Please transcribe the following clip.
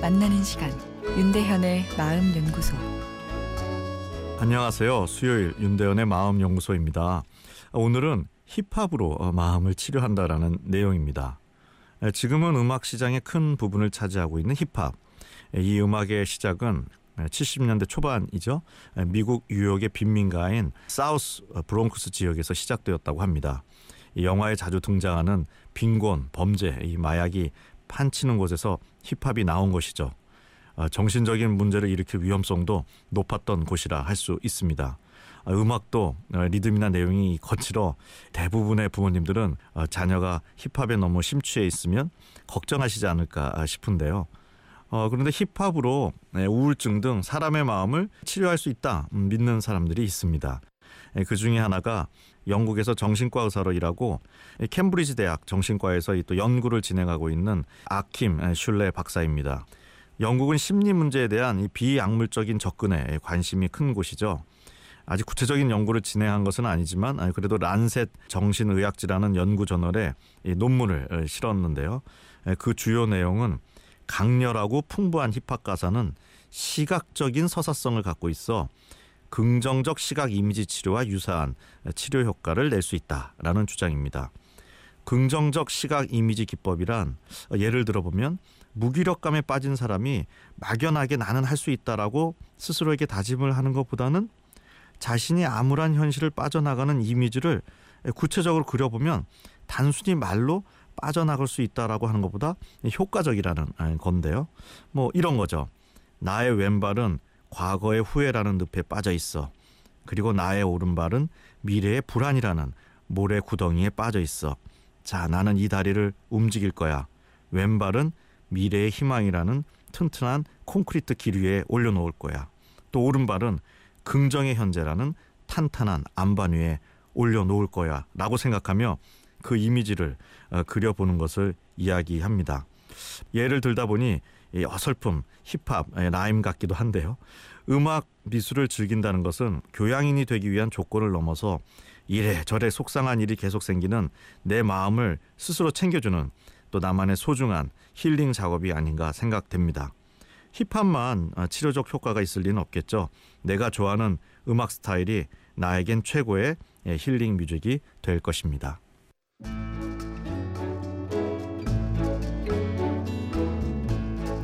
만나는 시간 윤대현의 마음 연구소 안녕하세요. 수요일 윤대현의 마음 연구소입니다. 오늘은 힙합으로 어, 마음을 치료한다라는 내용입니다. 지금은 음악 시장의 큰 부분을 차지하고 있는 힙합. 이 음악의 시작은 70년대 초반이죠. 미국 뉴욕의 빈민가인 사우스 브롱크스 지역에서 시작되었다고 합니다. 이 영화에 자주 등장하는 빈곤, 범죄, 이 마약이 판치는 곳에서 힙합이 나온 것이죠. 어, 정신적인 문제를 일으킬 위험성도 높았던 곳이라 할 수 있습니다. 어, 음악도 어, 리듬이나 내용이 거칠어 대부분의 부모님들은 자녀가 힙합에 너무 심취해 있으면 걱정하시지 않을까 싶은데요. 그런데 힙합으로 네, 우울증 등 사람의 마음을 치료할 수 있다 음, 믿는 사람들이 있습니다. 그 중에 하나가 영국에서 정신과 의사로 일하고 캠브리지 대학 정신과에서 또 연구를 진행하고 있는 아킴 슐레 박사입니다. 영국은 심리 문제에 대한 이 비약물적인 접근에 관심이 큰 곳이죠. 아직 구체적인 연구를 진행한 것은 아니지만 그래도 란셋 정신의학지라는 연구 저널에 논문을 실었는데요. 그 주요 내용은 강렬하고 풍부한 힙합 가사는 시각적인 서사성을 갖고 있어 긍정적 시각 이미지 치료와 유사한 치료 효과를 낼 수 있다라는 주장입니다. 긍정적 시각 이미지 기법이란 예를 들어 보면 무기력감에 빠진 사람이 막연하게 나는 할 수 있다라고 스스로에게 다짐을 하는 것보다는 자신이 암울한 현실을 빠져나가는 이미지를 구체적으로 그려보면 단순히 말로 빠져나갈 수 있다라고 하는 것보다 효과적이라는 건데요. 뭐 이런 거죠. 나의 왼발은 과거의 후회라는 늪에 빠져 있어. 그리고 나의 오른발은 미래의 불안이라는 모래 구덩이에 빠져 있어. 자, 나는 이 다리를 움직일 거야. 왼발은 미래의 희망이라는 튼튼한 콘크리트 길 위에 올려놓을 거야. 또 오른발은 긍정의 현재라는 탄탄한 안반 위에 올려놓을 거야. 라고 생각하며 그 이미지를 어, 그려보는 것을 이야기합니다. 예를 들다 보니 어설픔, 힙합, 라임 같기도 한데요. 음악 미술을 즐긴다는 것은 교양인이 되기 위한 조건을 넘어서 이래저래 속상한 일이 계속 생기는 내 마음을 스스로 챙겨주는 또 나만의 소중한 힐링 작업이 아닌가 생각됩니다. 힙합만 치료적 효과가 있을 리는 없겠죠. 내가 좋아하는 음악 스타일이 나에겐 최고의 힐링 뮤직이 될 것입니다.